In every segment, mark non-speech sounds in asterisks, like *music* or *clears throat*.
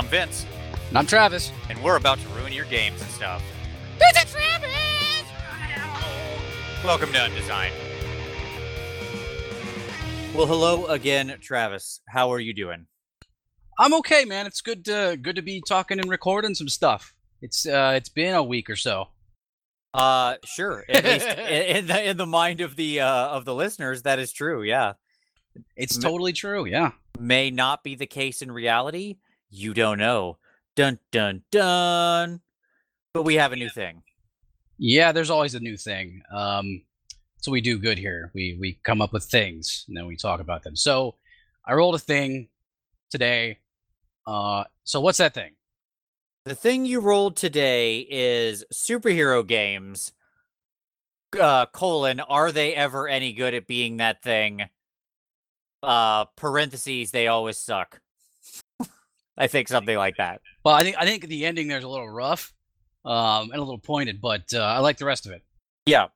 I'm Vince, And I'm Travis. and we're about to ruin your games and stuff. Visit Travis! Welcome to Undesign. Well, hello again, Travis. How are you doing? I'm okay, man. It's good to good to be talking and recording some stuff. It's uh it's been a week or so. Uh, sure. At least *laughs* in, in the in the mind of the uh of the listeners, that is true. Yeah, It's totally true, yeah. may not be the case in reality. You don't know. Dun dun dun. But we have a new thing. Yeah, there's always a new thing. Um so we do good here. We we come up with things and then we talk about them. So I rolled a thing today. Uh so what's that thing? The thing you rolled today is superhero games. Uh, colon, are they ever any good at being that thing? Uh, parentheses, they always suck. I think something like that. Well, I think I think the ending there's a little rough, um, and a little pointed, but uh, I like the rest of it. Yeah.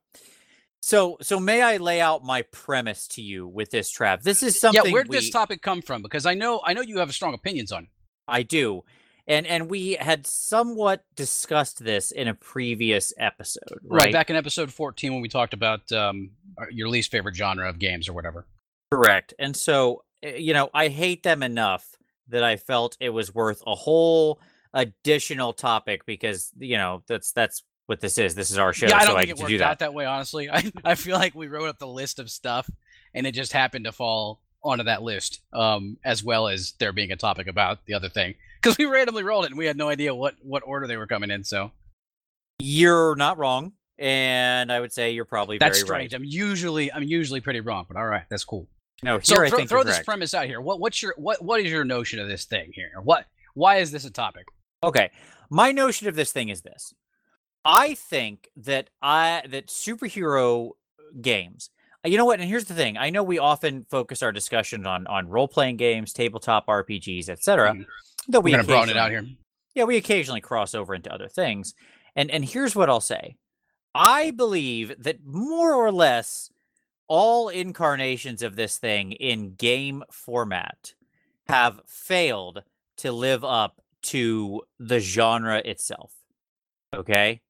So, so may I lay out my premise to you with this, Trav? This is something. yeah, where did we, this topic come from? Because I know I know you have strong opinions on. it. I do, and and we had somewhat discussed this in a previous episode, Right. right? back in episode 14 when we talked about um, your least favorite genre of games or whatever. Correct. And so, uh, you know, I hate them enough that I felt it was worth a whole additional topic because, you know, that's that's what this is. This is our show, yeah, I don't I think get it worked do out that. that way, honestly. *laughs* I, I feel like we wrote up the list of stuff and it just happened to fall onto that list, um, as well as there being a topic about the other thing. Because we randomly rolled it and we had no idea what, what order they were coming in. So You're not wrong, and I would say you're probably that's very strange. right. I'm usually I'm usually pretty wrong, but all right, that's cool. No, So I throw, think throw this correct. premise out here. What what's your what what is your notion of this thing here? What why is this a topic? Okay. My notion of this thing is this. I think that I that superhero games. uh, You know what? And here's the thing. I know we often focus our discussions on on role playing games, tabletop RPGs, etc. Though We're we gonna broaden it out here. yeah, we occasionally cross over into other things. And and here's what I'll say. I believe that more or less all incarnations of this thing in game format have failed to live up to the genre itself. Okay?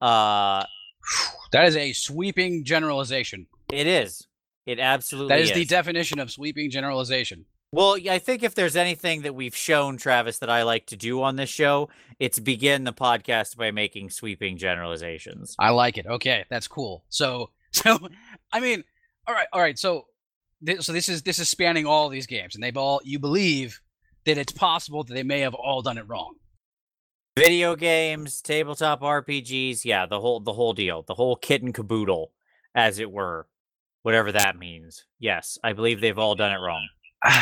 Uh *sighs* That is a sweeping generalization. it is. It absolutely That is the definition of sweeping generalization. Well, I think if there's anything that we've shown Travis that I like to do on this show, it's begin the podcast by making sweeping generalizations. I like it. Okay, that's cool. So, *laughs* so I mean, all right, all right. So, thi- so this is this is spanning all these games, and they've all you believe that it's possible that they may have all done it wrong. Video games, tabletop RPGs, yeah, the whole the whole deal, the whole kit and caboodle, as it were, whatever that means. Yes, I believe they've all done it wrong. *sighs*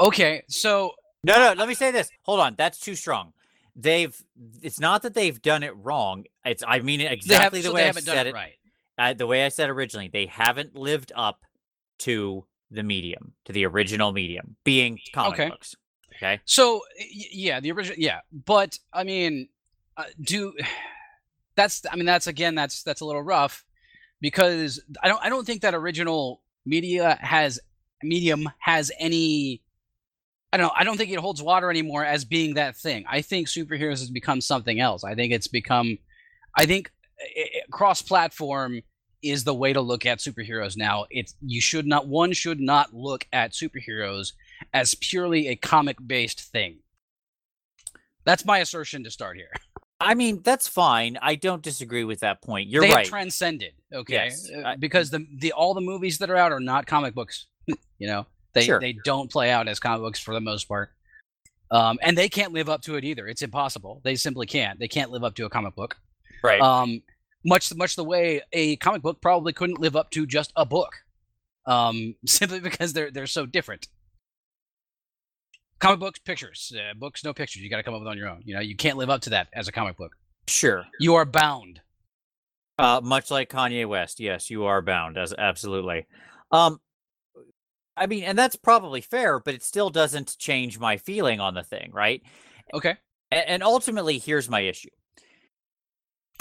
okay, so No, no, let me say this. Hold on, that's too strong. They've it's not that they've done it wrong. It's I mean it they have exactly the so way they I said it right. I, the way I said originally, they haven't lived up to the medium, to the original medium, being comic Okay. books. Okay. So yeah, the original yeah, but I mean, uh, do *sighs* that's I mean that's again that's that's a little rough because I don't I don't think that original media has medium has any I don't know I don't think it holds water anymore as being that thing. I think superheroes has become something else. I think it's become I think cross platform is the way to look at superheroes now. It's you should not one should not look at superheroes as purely a comic based thing. That's my assertion to start here. I mean, that's fine. I don't disagree with that point. You're they right. transcended, okay? Yes, Uh, because the the all the movies that are out are not comic books. *laughs* you know, they Sure. they don't play out as comic books for the most part. Um, and they can't live up to it either. It's impossible. They simply can't. They can't live up to a comic book. right. Um, much much the way a comic book probably couldn't live up to just a book. Um, *laughs* simply because they're they're so different. Comic books, pictures. Uh, books, no pictures. You got to come up with on your own. You know, you can't live up to that as a comic book. sure. You are bound. Uh, much like Kanye West, yes, you are bound. As absolutely. Um, I mean, and that's probably fair, but it still doesn't change my feeling on the thing, right? Okay. And, and ultimately, here's my issue.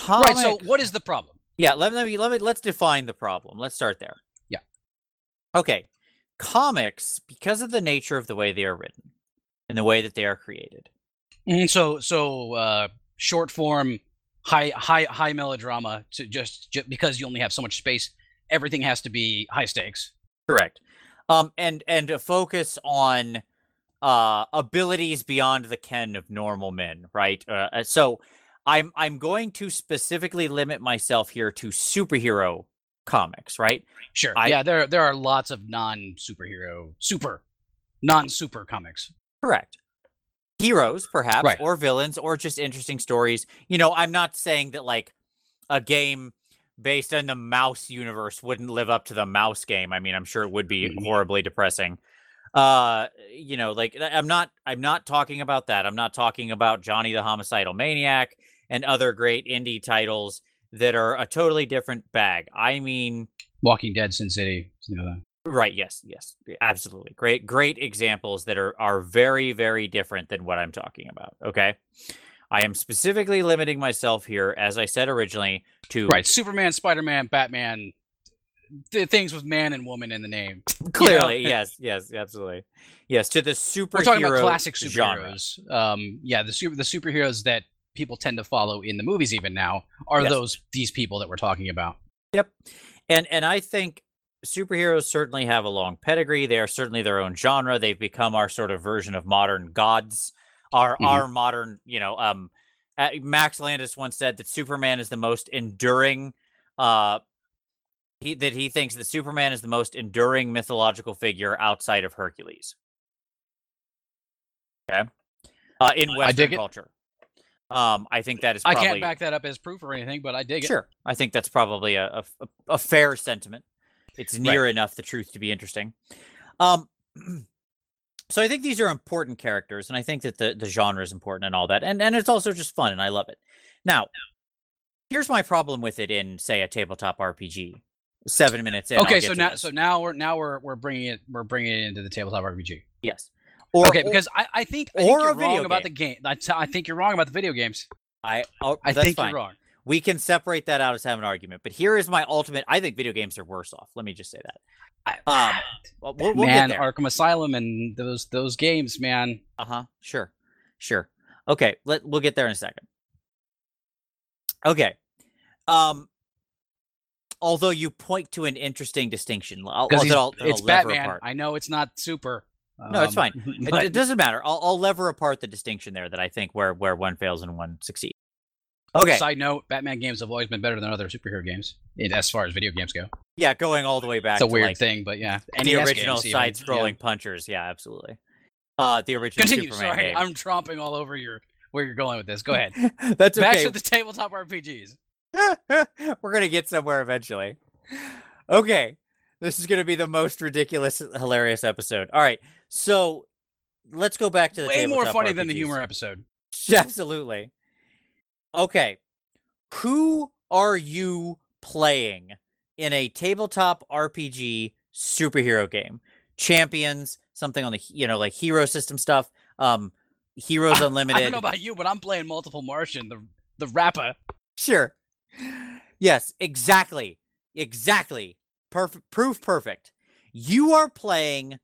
Right. So, what is the problem? Yeah, let, let me let me let's define the problem. Let's start there. Yeah. Okay. Comics, because of the nature of the way they are written, and the way that they are created. Mhm, So so uh, short form, high high high melodrama to just, just because you only have so much space, everything has to be high stakes. Correct. Um, and and a focus on uh abilities beyond the ken of normal men, right? Uh, uh, so I'm I'm going to specifically limit myself here to superhero comics, right? Sure. I- yeah, there there are lots of non superhero super non super comics. Correct. Heroes, perhaps, Right. or villains, or just interesting stories. You know, I'm not saying that like a game based on the Maus universe wouldn't live up to the Maus game. I mean, I'm sure it would be Mhm. horribly depressing. Uh, you know, like I'm not I'm not talking about that. I'm not talking about Johnny the Homicidal Maniac and other great indie titles that are a totally different bag. I mean, Walking Dead, Sin City. You know, that. Right. Yes. Yes. Absolutely. Great. Great examples that are are very very different than what I'm talking about. Okay. I am specifically limiting myself here, as I said originally, to Right. Superman, Spider Man, Batman. The things with man and woman in the name. *laughs* clearly. Yes. Yes. Absolutely. Yes. To the superhero We're talking about classic genre. superheroes. Um, yeah, the super the superheroes that people tend to follow in the movies even now are Yes. those these people that we're talking about. Yep. And and I think superheroes certainly have a long pedigree. They are certainly their own genre. They've become our sort of version of modern gods. Our Mhm. our modern, you know, um Max Landis once said that Superman is the most enduring uh he that he thinks that Superman is the most enduring mythological figure outside of Hercules. Okay. Uh in Western culture. Um I think that is I can't back that up as proof or anything, but I dig it. Sure. I think that's probably a, a, a- fair sentiment. It's near enough the truth to be interesting. Um, *clears throat* so I think these are important characters, and I think that the, the genre is important and all that. And, and it's also just fun, and I love it. Now, here's my problem with it in, say, a tabletop RPG. Seven minutes in. Okay, so now this. so now we're now we're we're bringing it we're bringing it into the tabletop RPG. yes. Or, okay, because I, I think I or think you're video wrong about the game. I, t- I think you're wrong about the video games. I, oh, I think fine. you're wrong. We can separate that out as having an argument. But here is my ultimate. I think video games are worse off. Let me just say that. I, Um, *sighs* well, we'll, we'll man. Arkham Asylum and those those games, man. Uh-huh. Sure. Sure. Okay, let we'll get there in a second. Okay. Um although you point to an interesting distinction. I'll, I'll, I'll, it's I'll Batman. apart. I know it's not super. No, it's um, fine. *laughs* It, but- it doesn't matter. I'll, I'll lever apart the distinction there that I think where where one fails and one succeeds. Okay. Side note: Batman games have always been better than other superhero games, as far as video games go. Yeah, going all the way back It's a weird like thing, but yeah, the NES original even, yeah. side-scrolling punchers. Yeah, absolutely. Uh, the original Continue. Superman Sorry, game. I'm tromping all over your where you're going with this. Go ahead. *laughs* That's Back okay. to the tabletop RPGs. *laughs* We're gonna get somewhere eventually. Okay, this is gonna be the most ridiculous, hilarious episode. All right, so let's go back to the Way more funny than the humor episode. *laughs* Absolutely. Okay, who are you playing in a tabletop RPG superhero game? Champions, something on the you know like hero system stuff. Um, Heroes I *laughs* Unlimited. I don't know about you, but I'm playing multiple Martian, the the rapper. Sure. Yes, exactly. Exactly. Perfect. Proof perfect. You are playing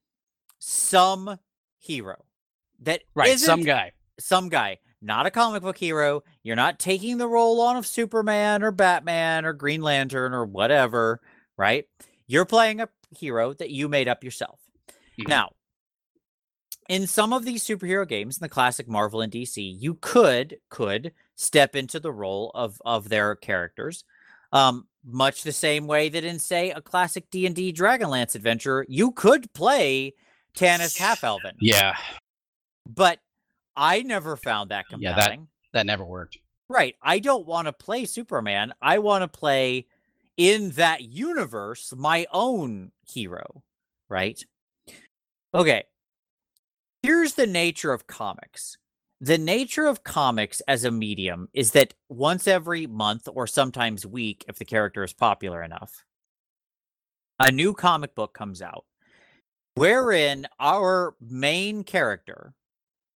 some hero that Right, some guy. some guy, not a comic book hero. You're not taking the role on of Superman or Batman or Green Lantern or whatever, right? You're playing a hero that you made up yourself. Mhm. Now, in some of these superhero games, in the classic Marvel and DC, you could could step into the role of of their characters, um, much the same way that in say a classic D and D Dragonlance adventure, you could play Tanis Half Elven. Yeah, But I never found that compelling. Yeah, that- that never worked. Right. I don't want to play Superman. I want to play in that universe my own hero. Right. Okay. Here's the nature of comics. The nature of comics as a medium is that once every month or sometimes week, if the character is popular enough, a new comic book comes out wherein our main character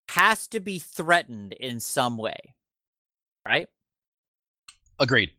has to be threatened in some way. Right. Agreed.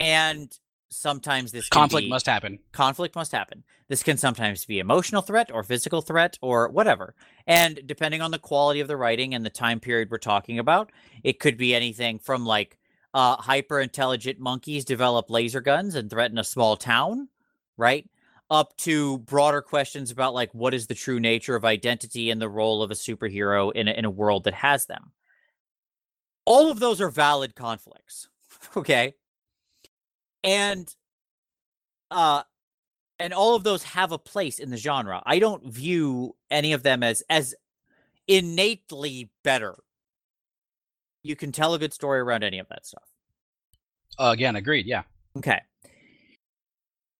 And sometimes this Conflict be- must happen. conflict must happen. This can sometimes be emotional threat or physical threat or whatever. And depending on the quality of the writing and the time period we're talking about, it could be anything from like uh, hyper intelligent monkeys develop laser guns and threaten a small town, right? Up to broader questions about like what is the true nature of identity and the role of a superhero in a, in a world that has them. All of those are valid conflicts, *laughs* okay? And uh and all of those have a place in the genre. I don't view any of them as as innately better. You can tell a good story around any of that stuff. Uh, again, agreed. Yeah. Okay.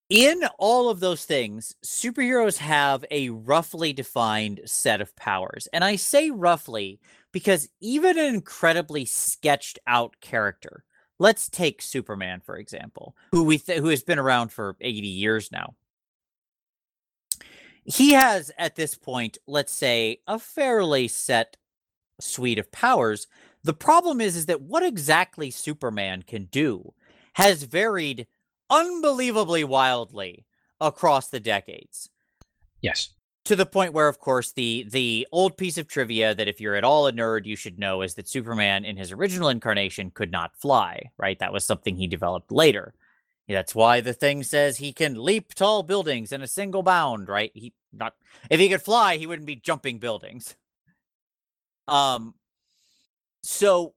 In all of those things, superheroes have a roughly defined set of powers. And I say roughly because even an incredibly sketched out character, let's take Superman for example, who we th- who has been around for 80 years now. He has at this point, let's say, a fairly set suite of powers. The problem is is that what exactly Superman can do has varied unbelievably wildly across the decades. Yes. to the point where of course the the old piece of trivia that if you're at all a nerd you should know is that superman in his original incarnation could not fly right? That was something he developed later. That's why the thing says he can leap tall buildings in a single bound right? He not if he could fly he wouldn't be jumping buildings. Um so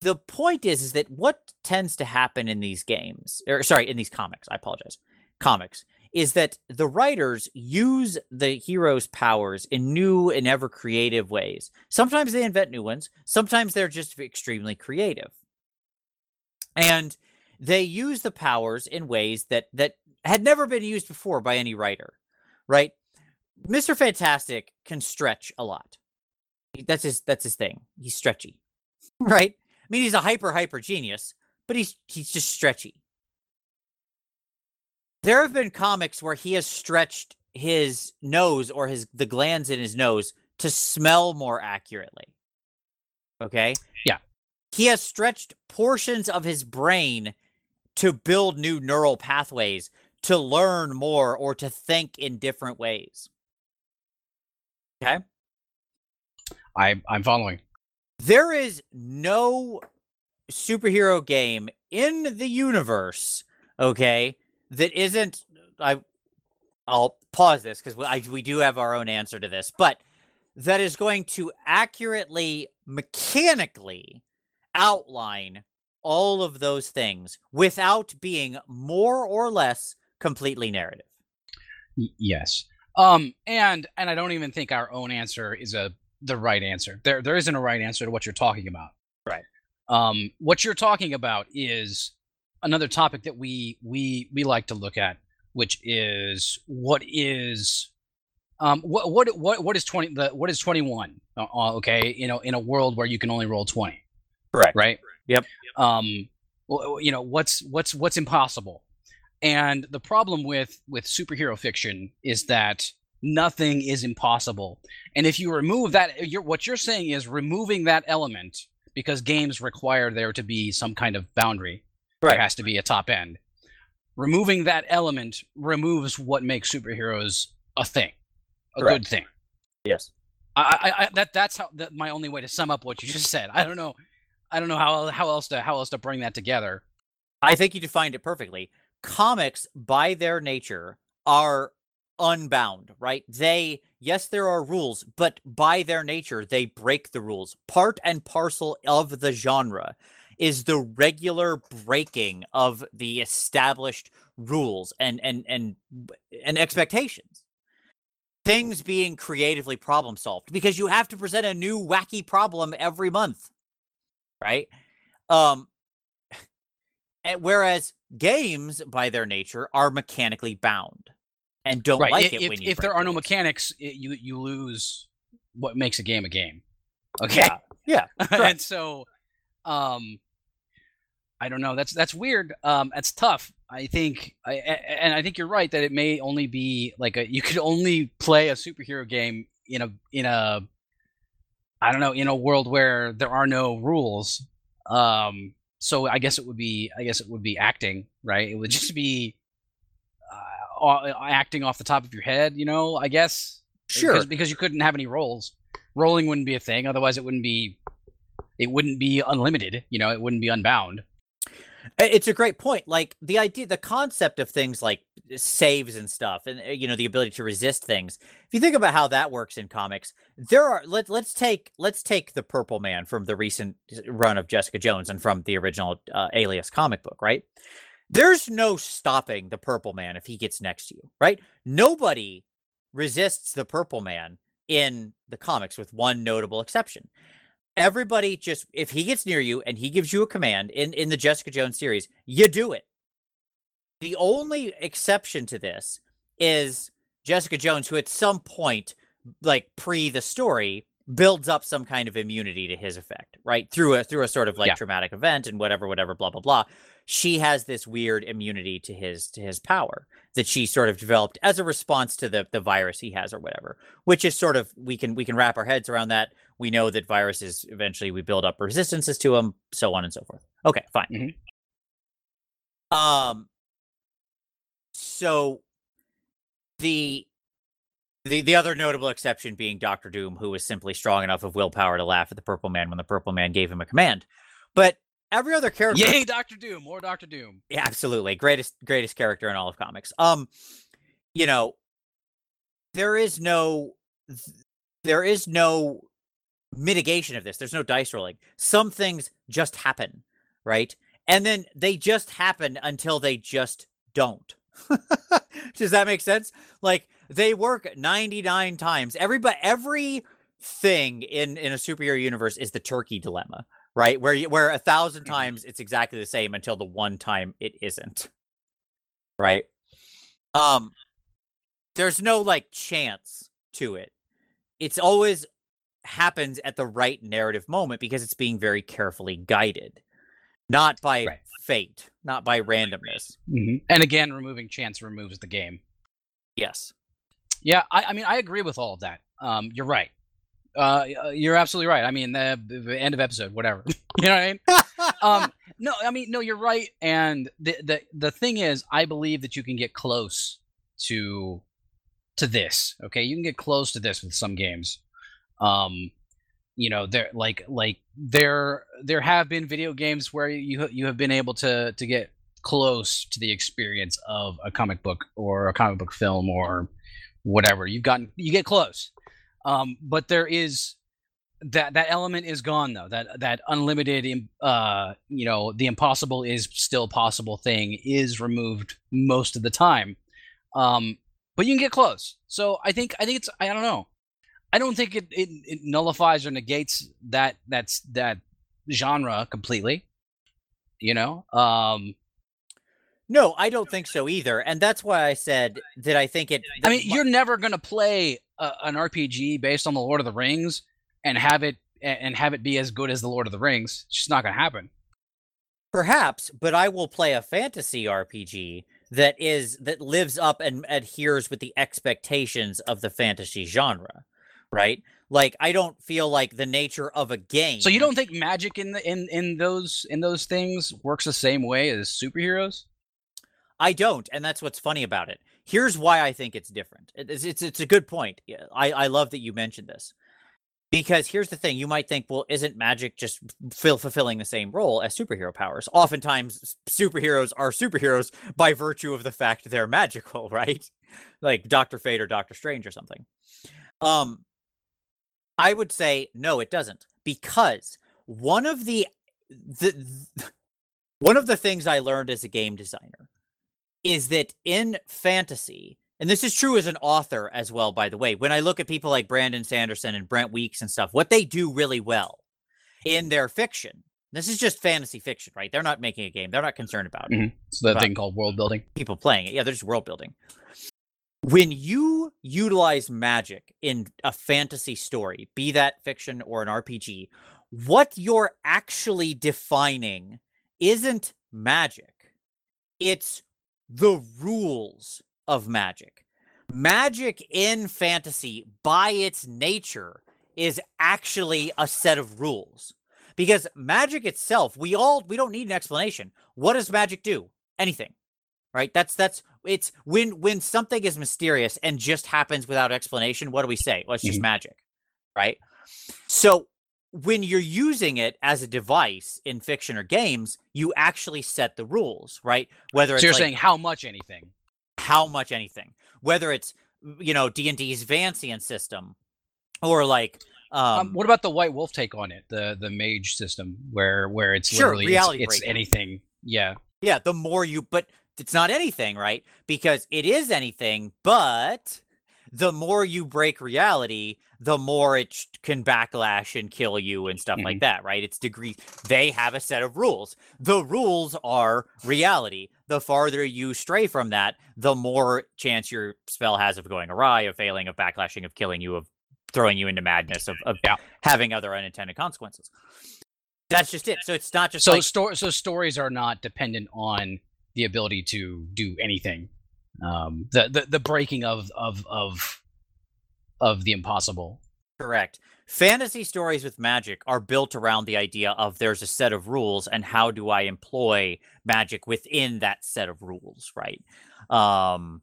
the point is is that what tends to happen in these games or sorry in these comics i apologize comics is that the writers use the hero's powers in new and ever creative ways. Sometimes they invent new ones, sometimes they're just extremely creative. And they use the powers in ways that that had never been used before by any writer, right? Mr. Fantastic can stretch a lot. That's his that's his thing. He's stretchy. *laughs* Right? I mean, he's a hyper hyper genius, but he's he's just stretchy there have been comics where he has stretched his nose or his the glands in his nose to smell more accurately. Okay? Yeah. He has stretched portions of his brain to build new neural pathways to learn more or to think in different ways. Okay? I I'm following. There is no superhero game in the universe, okay, that isn't I I'll pause this because we, we do have our own answer to this, but that is going to accurately, mechanically outline all of those things without being more or less completely narrative. Yes. Um, and and I don't even think our own answer is a the right answer. There there isn't a right answer to what you're talking about. Right. Um, what you're talking about is another topic that we we we like to look at, which is what is um what what what what is 20 the what is 21 uh, uh, okay you know in a world where you can only roll 20 Correct. right Yep. um well, you know what's what's what's impossible and the problem with with superhero fiction is that nothing is impossible and if you remove that you're what you're saying is removing that element because games require there to be some kind of boundary Right. there has to be a top end removing that element removes what makes superheroes a thing a Correct. good thing Yes. I, I, I that that's how that my only way to sum up what you *laughs* just said. I don't know, I don't know how how else to how else to bring that together. I think you defined it perfectly. Comics, by their nature, are unbound, right? They, yes, there are rules, but by their nature, they break the rules. Part and parcel of the genre is the regular breaking of the established rules and and and and expectations. Things being creatively problem solved because you have to present a new wacky problem every month, right? Um, *laughs* and whereas games, by their nature, are mechanically bound and don't right. like i- it if when you if there are no mechanics, it, you you lose what makes a game a game. Okay. Yeah, *laughs* and so, um, I don't know. That's that's weird. Um, that's tough. I think, I, and I think you're right that it may only be like a you could only play a superhero game in a in a I don't know in a world where there are no rules. Um, so I guess it would be I guess it would be acting, right? It would *laughs* just be acting off the top of your head, you know. I guess Sure. because, because you couldn't have any rolls. Rolling wouldn't be a thing, otherwise it wouldn't be it wouldn't be unlimited. You know, it wouldn't be unbound. It's a great point. Like the idea, the concept of things like saves and stuff, and uh, you know the ability to resist things. If you think about how that works in comics, there are let let's take let's take the Purple Man from the recent run of Jessica Jones and from the original uh, Alias comic book, right? There's no stopping the Purple Man if he gets next to you, right? Nobody resists the Purple Man in the comics, with one notable exception everybody just if he gets near you and he gives you a command in in the Jessica Jones series, you do it. The only exception to this is Jessica Jones, who at some point, like pre the story, builds up some kind of immunity to his effect, right? Through a through a sort of like Yeah. traumatic event and whatever, whatever, blah blah blah. She has this weird immunity to his to his power that she sort of developed as a response to the the virus he has or whatever, which is sort of we can we can wrap our heads around that we know that viruses eventually we build up resistances to them, so on and so forth. Okay, fine. Mhm. Um, so the the the other notable exception being Doctor Doom, who was simply strong enough of willpower to laugh at the Purple Man when the Purple Man gave him a command. But every other character, Yay, Doctor Doom! More Doctor Doom. yeah, absolutely greatest greatest character in all of comics. Um, you know, there is no there is no mitigation of this. There's no dice rolling. Some things just happen, right? And then they just happen until they just don't. *laughs* Does that make sense? Like they work 99 times. Everybody every thing in in a superhero universe is the turkey dilemma, right? Where you, where a 1000 Mhm. times it's exactly the same until the one time it isn't. Right? Um there's no like chance to it. It's always happens at the right narrative moment because it's being very carefully guided. Not by Right. fate, not by randomness. Mhm. And again, removing chance removes the game. Yes. Yeah, I, I mean, I agree with all of that. Um, you're right. Uh, uh, you're absolutely right. I mean, the, the end of episode, whatever. *laughs* you know what I mean? Um, *laughs* no, I mean, no, you're right. And the the the thing is, I believe that you can get close to to this. Okay, you can get close to this with some games. Um, you know, there like like there there have been video games where you you have been able to to get close to the experience of a comic book or a comic book film or whatever. You've gotten you get close. Um, but there is that that element is gone though. That that unlimited im- uh you know, the impossible is still possible thing is removed most of the time. Um, but you can get close. So I think I think it's I don't know. I don't think it, it, it nullifies or negates that that's that genre completely. You know? Um No, I don't think so either. And that's why I said that I think it I mean, you're never gonna play a, an RPG based on the Lord of the Rings and have it and have it be as good as the Lord of the Rings. It's just not gonna happen. Perhaps, but I will play a fantasy RPG that is that lives up and adheres with the expectations of the fantasy genre, right? Like I don't feel like the nature of a game. So you don't think magic in the in in those in those things works the same way as superheroes? I don't, and that's what's funny about it. Here's why I think it's different. It's it's, it's a good point. I I love that you mentioned this. Because here's the thing, you might think, well, isn't magic just fill, fulfilling the same role as superhero powers? Oftentimes, superheroes are superheroes by virtue of the fact they're magical, *laughs* right? Like Doctor Fate or Doctor Strange or something. Um, I would say no, it doesn't, because one of the the one of the things I learned as a game designer is that in fantasy, and this is true as an author as well, by the way, when I look at people like Brandon Sanderson and Brent Weeks and stuff, what they do really well in their fiction, this is just fantasy fiction, right? They're not making a game, they're not concerned about Mhm. It's the But- thing called world building. people playing it. Yeah, they're just world building. When you utilize magic in a fantasy story, be that fiction or an RPG, what you're actually defining isn't magic. It's the rules of magic. Magic in fantasy, by its nature, is actually a set of rules. because magic itself, we all we don't need an explanation. What does magic do? Anything. Right? That's that's it's when when something is mysterious and just happens without explanation, what do we say? Well, it's just Mhm. magic. Right? So when you're using it as a device in fiction or games, you actually set the rules, right? Whether So it's you're like saying how much anything? how much anything, whether it's you know D and D's Vancian system, or like um, Um, what about the White Wolf take on it? The the mage system where where it's Sure, literally reality it's, it's anything. Yeah. yeah, the more you, but it's not anything, right? Because it is anything, but the more you break reality, the more it sh- can backlash and kill you and stuff like that, right? It's degree. They have a set of rules. The rules are reality. The farther you stray from that, the more chance your spell has of going awry, of failing, of backlashing, of killing you, of throwing you into madness, of, of Yeah. having other unintended consequences. That's just it. So it's not just So like sto- so stories are not dependent on the ability to do anything. Um, the, the the breaking of of of of the impossible. Correct. Fantasy stories with magic are built around the idea of there's a set of rules and how do I employ magic within that set of rules, right? Um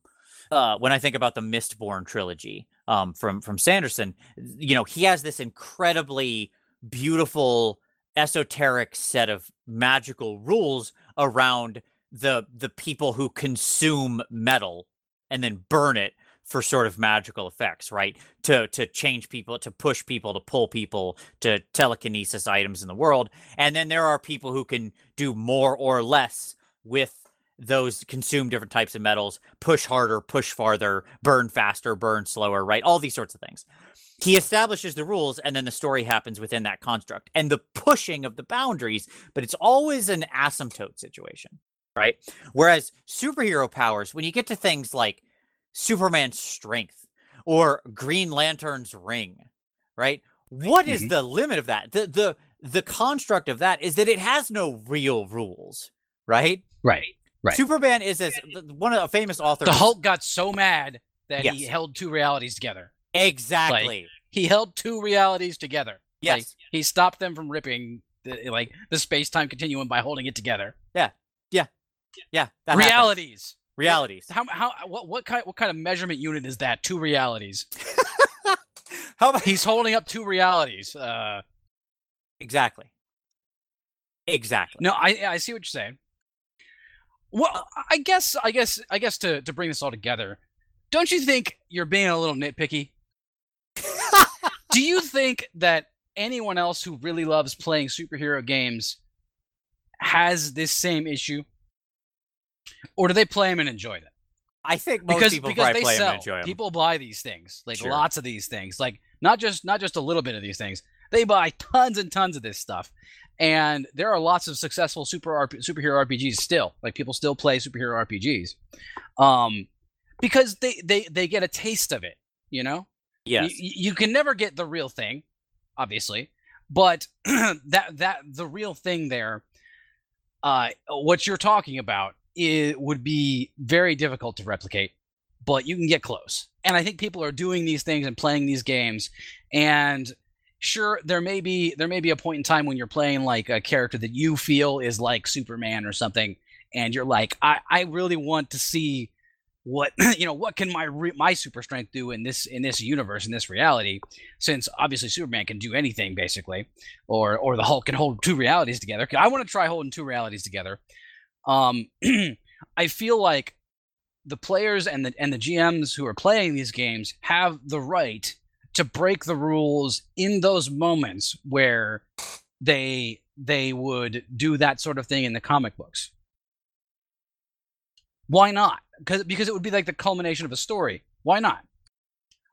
uh, when I think about the Mistborn trilogy um, from from Sanderson, you know, he has this incredibly beautiful esoteric set of magical rules around the the people who consume metal and then burn it for sort of magical effects, right? To to change people, to push people, to pull people, to telekinesis items in the world. And then there are people who can do more or less with those consume different types of metals, push harder, push farther, burn faster, burn slower, right? All these sorts of things. He establishes the rules and then the story happens within that construct and the pushing of the boundaries, but it's always an asymptote situation, right? Whereas superhero powers, when you get to things like Superman's strength or Green Lantern's ring, right? What is Mhm. the limit of that? The the the construct of that is that it has no real rules, right? Right. Right. Superman is as one of a famous author. The Hulk got so mad that he held two realities together. exactly. He held two realities together. Like, yes. he stopped them from ripping the, like the space time continuum by holding it together. yeah. Yeah yeah that happens. realities. Realities. How how what what kind what kind of measurement unit is that? Two realities. *laughs* How about He's holding up two realities. Uh, exactly? Exactly. no, I I see what you're saying. Well, I guess I guess I guess to to bring this all together, don't you think you're being a little nitpicky? Do you *laughs* think that anyone else who really loves playing superhero games has this same issue, or do they play them and enjoy them? I think most because people because probably they sell. and enjoy 'em. People buy these things, like Sure. lots of these things, like not just not just a little bit of these things. They buy tons and tons of this stuff, and there are lots of successful super RP, superhero RPGs still. Like people still play superhero RPGs, um, because they they they get a taste of it. You know, yes. Y- you can never get the real thing, obviously, but *clears throat* that that the real thing there, uh, what you're talking about, it would be very difficult to replicate, but you can get close. And I think people are doing these things and playing these games, and sure, there may be there may be a point in time when you're playing like a character that you feel is like Superman or something, and you're like, I I really want to see what *clears throat* you know what can my re- my super strength do in this in this universe in this reality since obviously superman can do anything basically or or the hulk can hold two realities together i want to try holding two realities together um *clears throat* i feel like the players and the and the gms who are playing these games have the right to break the rules in those moments where they they would do that sort of thing in the comic books why not? Because because it would be like the culmination of a story. Why not?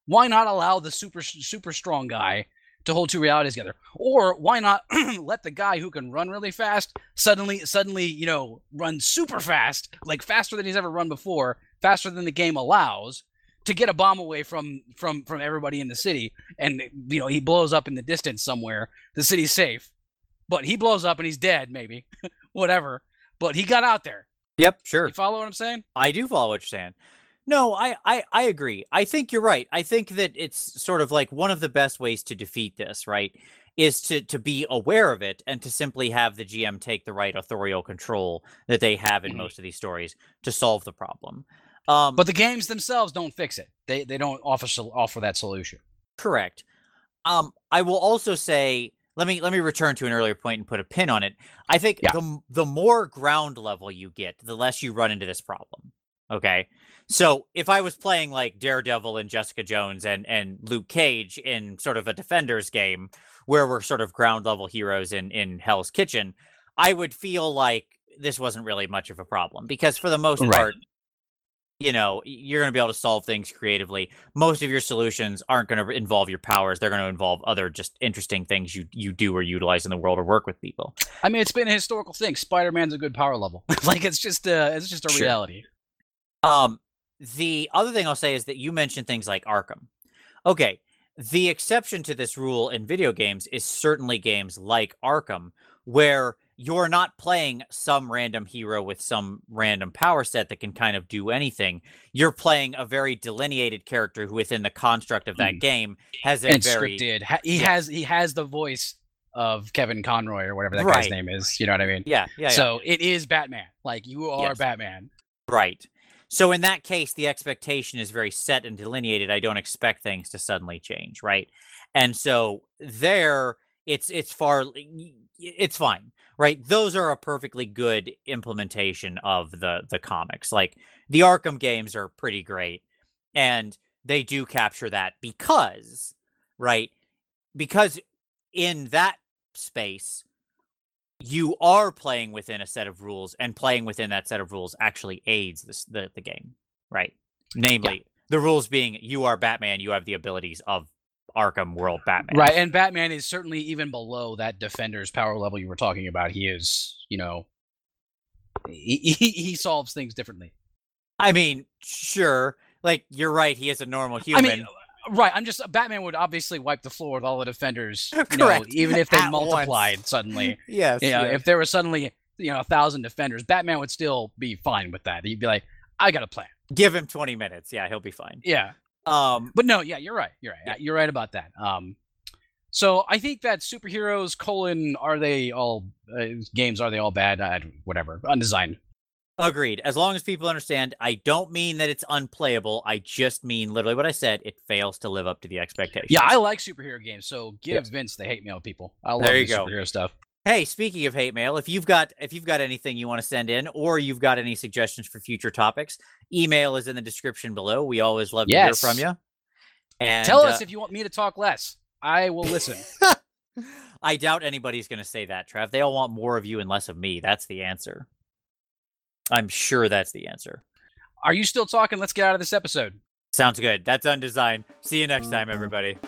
Why not allow the super super strong guy to hold two realities together? Or why not *clears throat* let the guy who can run really fast suddenly suddenly you know run super fast, like faster than he's ever run before, faster than the game allows, to get a bomb away from from from everybody in the city, and you know he blows up in the distance somewhere. The city's safe, but he blows up and he's dead, maybe, *laughs* whatever. But he got out there. Yep. Sure. You follow what I'm saying? I do follow what you're saying. No, I, I I agree. I think you're right. I think that it's sort of like one of the best ways to defeat this, right? is to to be aware of it and to simply have the GM take the right authorial control that they have in Mhm. most of these stories to solve the problem. Um, But the games themselves don't fix it. They they don't offer offer that solution. Correct. Um, I will also say, let me let me return to an earlier point and put a pin on it. I think Yeah. the the more ground level you get, the less you run into this problem. Okay. So if I was playing like Daredevil and Jessica Jones and and Luke Cage in sort of a defenders game where we're sort of ground level heroes in in Hell's Kitchen, I would feel like this wasn't really much of a problem because for the most Right. part, you know, you're going to be able to solve things creatively. Most of your solutions aren't going to involve your powers. They're going to involve other just interesting things you you do or utilize in the world or work with people. I mean, it's been a historical thing. Spider-Man's a good power level. *laughs* like it's just uh it's just a Sure. reality. Um, the other thing I'll say is that you mentioned things like Arkham. Okay, the exception to this rule in video games is certainly games like Arkham, where you're not playing some random hero with some random power set that can kind of do anything. You're playing a very delineated character who, within the construct of that Mm. game, has a And very scripted. He Yes. has he has the voice of Kevin Conroy or whatever that Right. guy's name is. You know what I mean? yeah, yeah, yeah. So it is Batman. Like you are Yes. Batman. Right. So in that case, the expectation is very set and delineated. I don't expect things to suddenly change, right? And so there, it's it's far, it's fine, right? Those are a perfectly good implementation of the the comics. Like the Arkham games are pretty great, and they do capture that because, right? Because in that space, you are playing within a set of rules, and playing within that set of rules actually aids this, the the game, right? Namely, the rules being you are Batman, you have the abilities of Arkham World Batman, Right. And Batman is certainly even below that defender's power level you were talking about. He is, you know, he, he, he solves things differently. I mean, sure, like you're right, he is a normal I human. mean, right. I'm just Batman would obviously wipe the floor with all the defenders, *laughs* you know, Correct. even if they At once. multiplied suddenly. *laughs* yes, You know, yes. if there was suddenly you know a thousand defenders, Batman would still be fine with that. He'd be like, I got a plan. give him 20 minutes, yeah, he'll be fine. Yeah. Um, But no, yeah, you're right. You're right. Yeah. You're right about that. Um, so I think that superheroes colon are they all uh, games are they all bad? Uh, whatever, undesigned. Agreed. As long as people understand, I don't mean that it's unplayable. I just mean literally what I said. It fails to live up to the expectation. Yeah, I like superhero games. So give Yeah. Vince the hate mail, people. I love There you the go. superhero stuff. Hey, speaking of hate mail, if you've got if you've got anything you want to send in, or you've got any suggestions for future topics, email is in the description below. We always love to hear from you. And Tell uh, us if you want me to talk less. I will listen. *laughs* I doubt anybody's going to say that, Trev. They all want more of you and less of me. That's the answer. I'm sure that's the answer. Are you still talking? Let's get out of this episode. Sounds good. That's undesigned. See you next time, everybody.